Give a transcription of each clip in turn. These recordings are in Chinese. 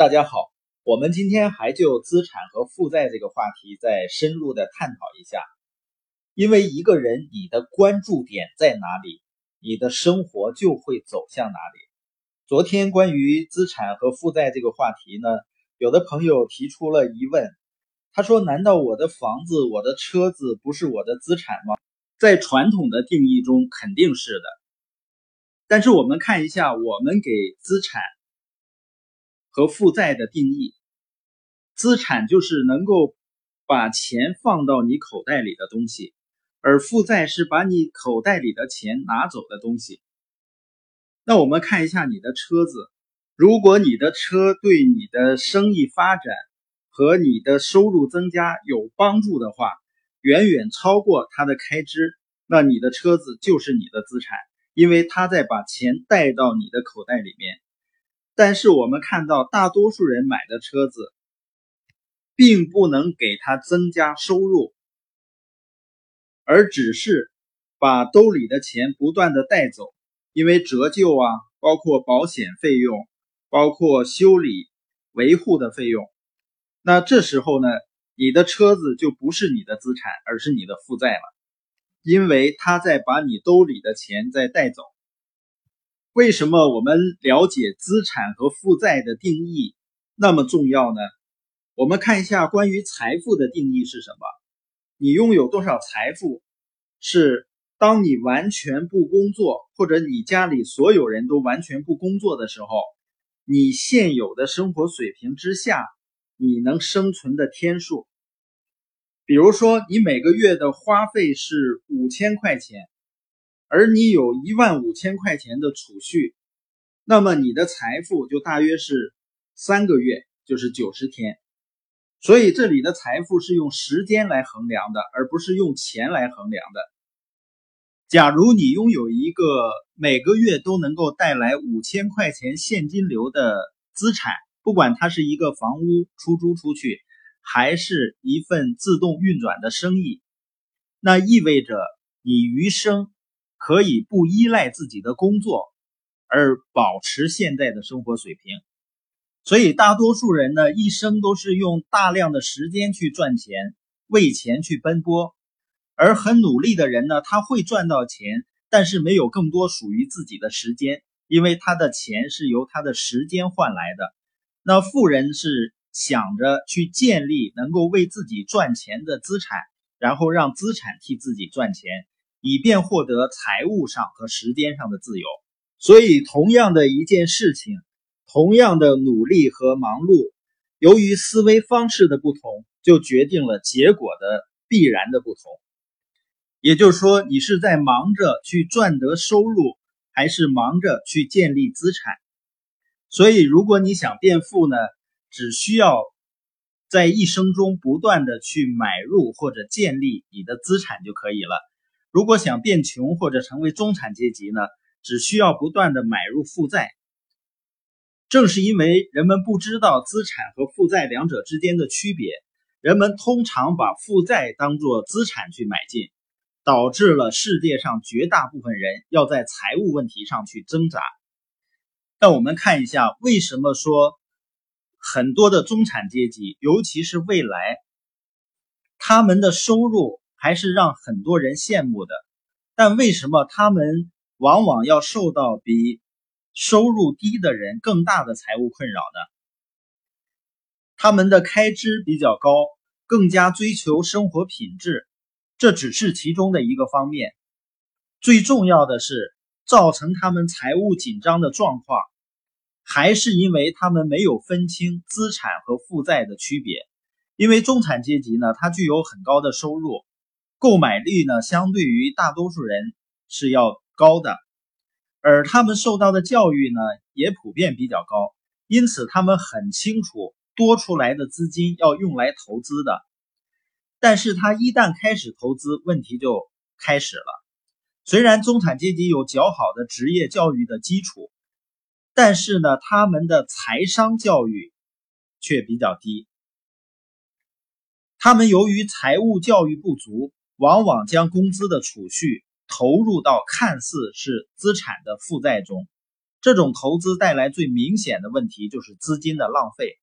大家好，我们今天还就资产和负债这个话题再深入的探讨一下。因为一个人你的关注点在哪里，你的生活就会走向哪里。昨天关于资产和负债这个话题呢，有的朋友提出了疑问，他说：“难道我的房子、我的车子不是我的资产吗？”在传统的定义中肯定是的，但是我们看一下我们给资产。和负债的定义，资产就是能够把钱放到你口袋里的东西，而负债是把你口袋里的钱拿走的东西。那我们看一下你的车子，如果你的车对你的生意发展和你的收入增加有帮助的话，远远超过它的开支，那你的车子就是你的资产，因为它在把钱带到你的口袋里面。但是我们看到，大多数人买的车子，并不能给他增加收入，而只是把兜里的钱不断的带走，因为折旧啊，包括保险费用，包括修理维护的费用。那这时候呢，你的车子就不是你的资产，而是你的负债了，因为他在把你兜里的钱在带走。为什么我们了解资产和负债的定义那么重要呢？我们看一下关于财富的定义是什么？你拥有多少财富，是当你完全不工作，或者你家里所有人都完全不工作的时候，你现有的生活水平之下，你能生存的天数。比如说，你每个月的花费是五千块钱。而你有一万五千块钱的储蓄，那么你的财富就大约是三个月，就是九十天。所以这里的财富是用时间来衡量的，而不是用钱来衡量的。假如你拥有一个每个月都能够带来五千块钱现金流的资产，不管它是一个房屋出租出去，还是一份自动运转的生意，那意味着你余生。可以不依赖自己的工作而保持现在的生活水平，所以大多数人呢一生都是用大量的时间去赚钱，为钱去奔波，而很努力的人呢他会赚到钱，但是没有更多属于自己的时间，因为他的钱是由他的时间换来的。那富人是想着去建立能够为自己赚钱的资产，然后让资产替自己赚钱。以便获得财务上和时间上的自由，所以同样的一件事情，同样的努力和忙碌，由于思维方式的不同，就决定了结果的必然的不同。也就是说，你是在忙着去赚得收入，还是忙着去建立资产？所以，如果你想变富呢，只需要在一生中不断的去买入或者建立你的资产就可以了。如果想变穷或者成为中产阶级呢，只需要不断的买入负债。正是因为人们不知道资产和负债两者之间的区别，人们通常把负债当作资产去买进，导致了世界上绝大部分人要在财务问题上去挣扎。那我们看一下，为什么说很多的中产阶级，尤其是未来，他们的收入。还是让很多人羡慕的，但为什么他们往往要受到比收入低的人更大的财务困扰呢？他们的开支比较高，更加追求生活品质，这只是其中的一个方面。最重要的是，造成他们财务紧张的状况，还是因为他们没有分清资产和负债的区别。因为中产阶级呢，它具有很高的收入。购买力呢，相对于大多数人是要高的，而他们受到的教育呢，也普遍比较高，因此他们很清楚多出来的资金要用来投资的。但是他一旦开始投资，问题就开始了。虽然中产阶级有较好的职业教育的基础，但是呢，他们的财商教育却比较低。他们由于财务教育不足。往往将工资的储蓄投入到看似是资产的负债中，这种投资带来最明显的问题就是资金的浪费，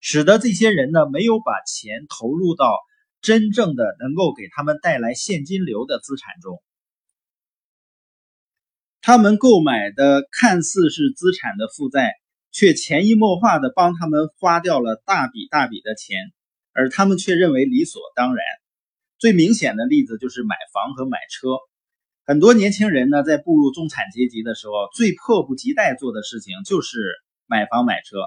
使得这些人呢没有把钱投入到真正的能够给他们带来现金流的资产中。他们购买的看似是资产的负债，却潜移默化的帮他们花掉了大笔大笔的钱，而他们却认为理所当然。最明显的例子就是买房和买车。很多年轻人呢，在步入中产阶级的时候，最迫不及待做的事情就是买房买车，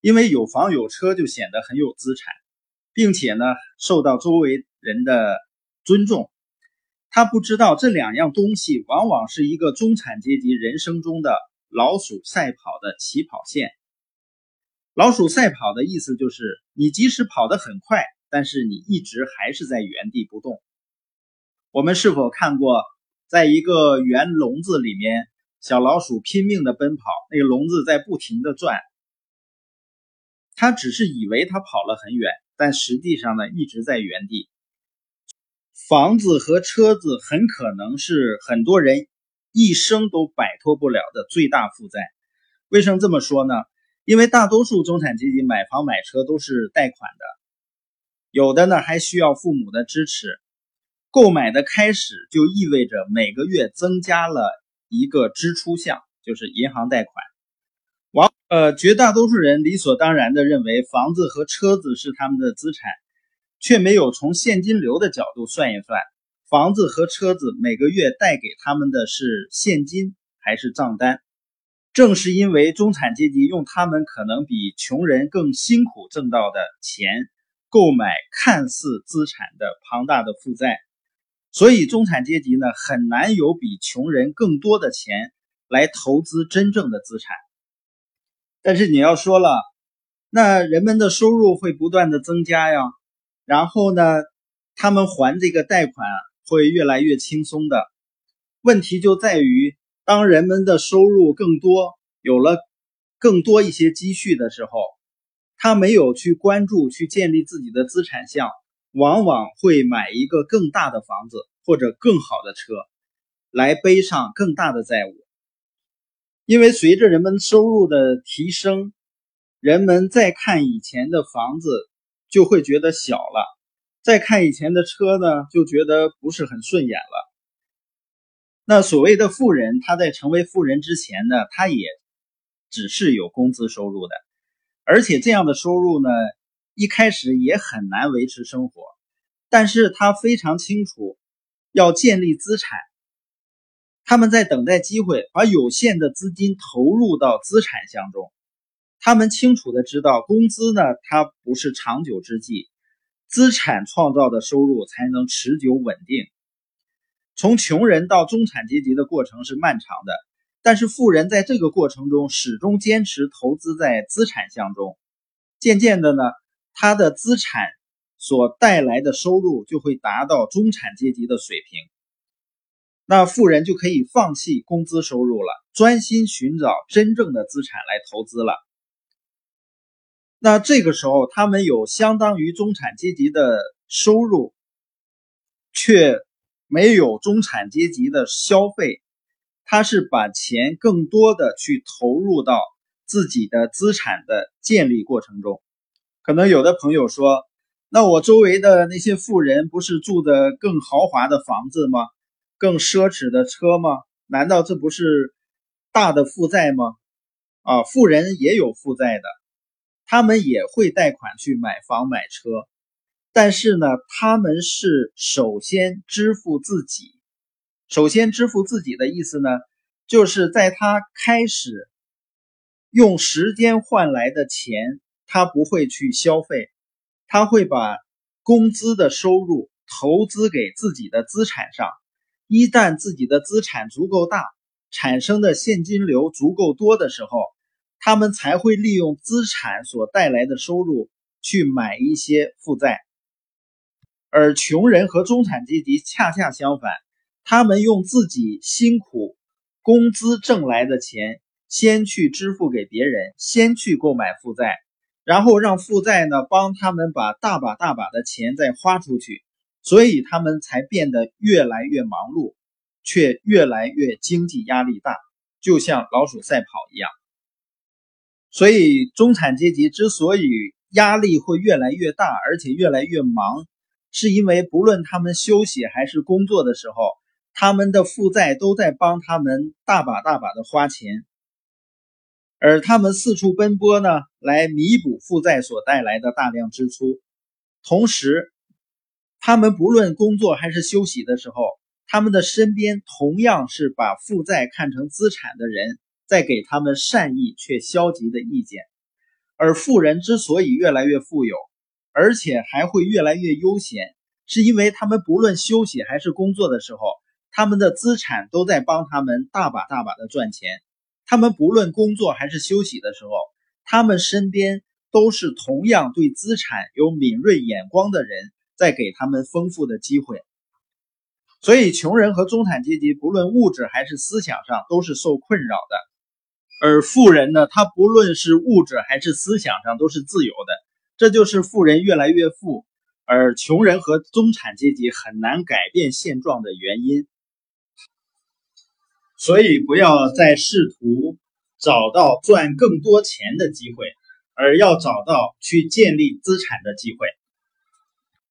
因为有房有车就显得很有资产，并且呢，受到周围人的尊重。他不知道这两样东西往往是一个中产阶级人生中的老鼠赛跑的起跑线。老鼠赛跑的意思就是，你即使跑得很快，但是你一直还是在原地不动。我们是否看过，在一个圆笼子里面，小老鼠拼命的奔跑，那个笼子在不停的转，它只是以为它跑了很远，但实际上呢，一直在原地。房子和车子很可能是很多人一生都摆脱不了的最大负债。为什么这么说呢？因为大多数中产阶级买房买车都是贷款的，有的呢还需要父母的支持。购买的开始就意味着每个月增加了一个支出项，就是银行贷款。往呃，绝大多数人理所当然的认为房子和车子是他们的资产。却没有从现金流的角度算一算，房子和车子每个月带给他们的是现金还是账单？正是因为中产阶级用他们可能比穷人更辛苦挣到的钱购买看似资产的庞大的负债，所以中产阶级呢很难有比穷人更多的钱来投资真正的资产。但是你要说了，那人们的收入会不断的增加呀。然后呢，他们还这个贷款会越来越轻松的。问题就在于，当人们的收入更多，有了更多一些积蓄的时候，他没有去关注、去建立自己的资产项，往往会买一个更大的房子或者更好的车，来背上更大的债务。因为随着人们收入的提升，人们再看以前的房子。就会觉得小了，再看以前的车呢，就觉得不是很顺眼了。那所谓的富人，他在成为富人之前呢，他也只是有工资收入的，而且这样的收入呢，一开始也很难维持生活。但是他非常清楚，要建立资产，他们在等待机会，把有限的资金投入到资产项中。他们清楚的知道，工资呢，它不是长久之计，资产创造的收入才能持久稳定。从穷人到中产阶级的过程是漫长的，但是富人在这个过程中始终坚持投资在资产项中，渐渐的呢，他的资产所带来的收入就会达到中产阶级的水平，那富人就可以放弃工资收入了，专心寻找真正的资产来投资了。那这个时候，他们有相当于中产阶级的收入，却没有中产阶级的消费。他是把钱更多的去投入到自己的资产的建立过程中。可能有的朋友说：“那我周围的那些富人不是住的更豪华的房子吗？更奢侈的车吗？难道这不是大的负债吗？”啊，富人也有负债的。他们也会贷款去买房买车，但是呢，他们是首先支付自己。首先支付自己的意思呢，就是在他开始用时间换来的钱，他不会去消费，他会把工资的收入投资给自己的资产上。一旦自己的资产足够大，产生的现金流足够多的时候。他们才会利用资产所带来的收入去买一些负债，而穷人和中产阶级恰恰相反，他们用自己辛苦工资挣来的钱先去支付给别人，先去购买负债，然后让负债呢帮他们把大把大把的钱再花出去，所以他们才变得越来越忙碌，却越来越经济压力大。就像老鼠赛跑一样。所以，中产阶级之所以压力会越来越大，而且越来越忙，是因为不论他们休息还是工作的时候，他们的负债都在帮他们大把大把的花钱，而他们四处奔波呢，来弥补负债所带来的大量支出。同时，他们不论工作还是休息的时候，他们的身边同样是把负债看成资产的人，在给他们善意却消极的意见。而富人之所以越来越富有，而且还会越来越悠闲，是因为他们不论休息还是工作的时候，他们的资产都在帮他们大把大把的赚钱。他们不论工作还是休息的时候，他们身边。都是同样对资产有敏锐眼光的人，在给他们丰富的机会。所以，穷人和中产阶级不论物质还是思想上都是受困扰的，而富人呢，他不论是物质还是思想上都是自由的。这就是富人越来越富，而穷人和中产阶级很难改变现状的原因。所以，不要再试图找到赚更多钱的机会。而要找到去建立资产的机会。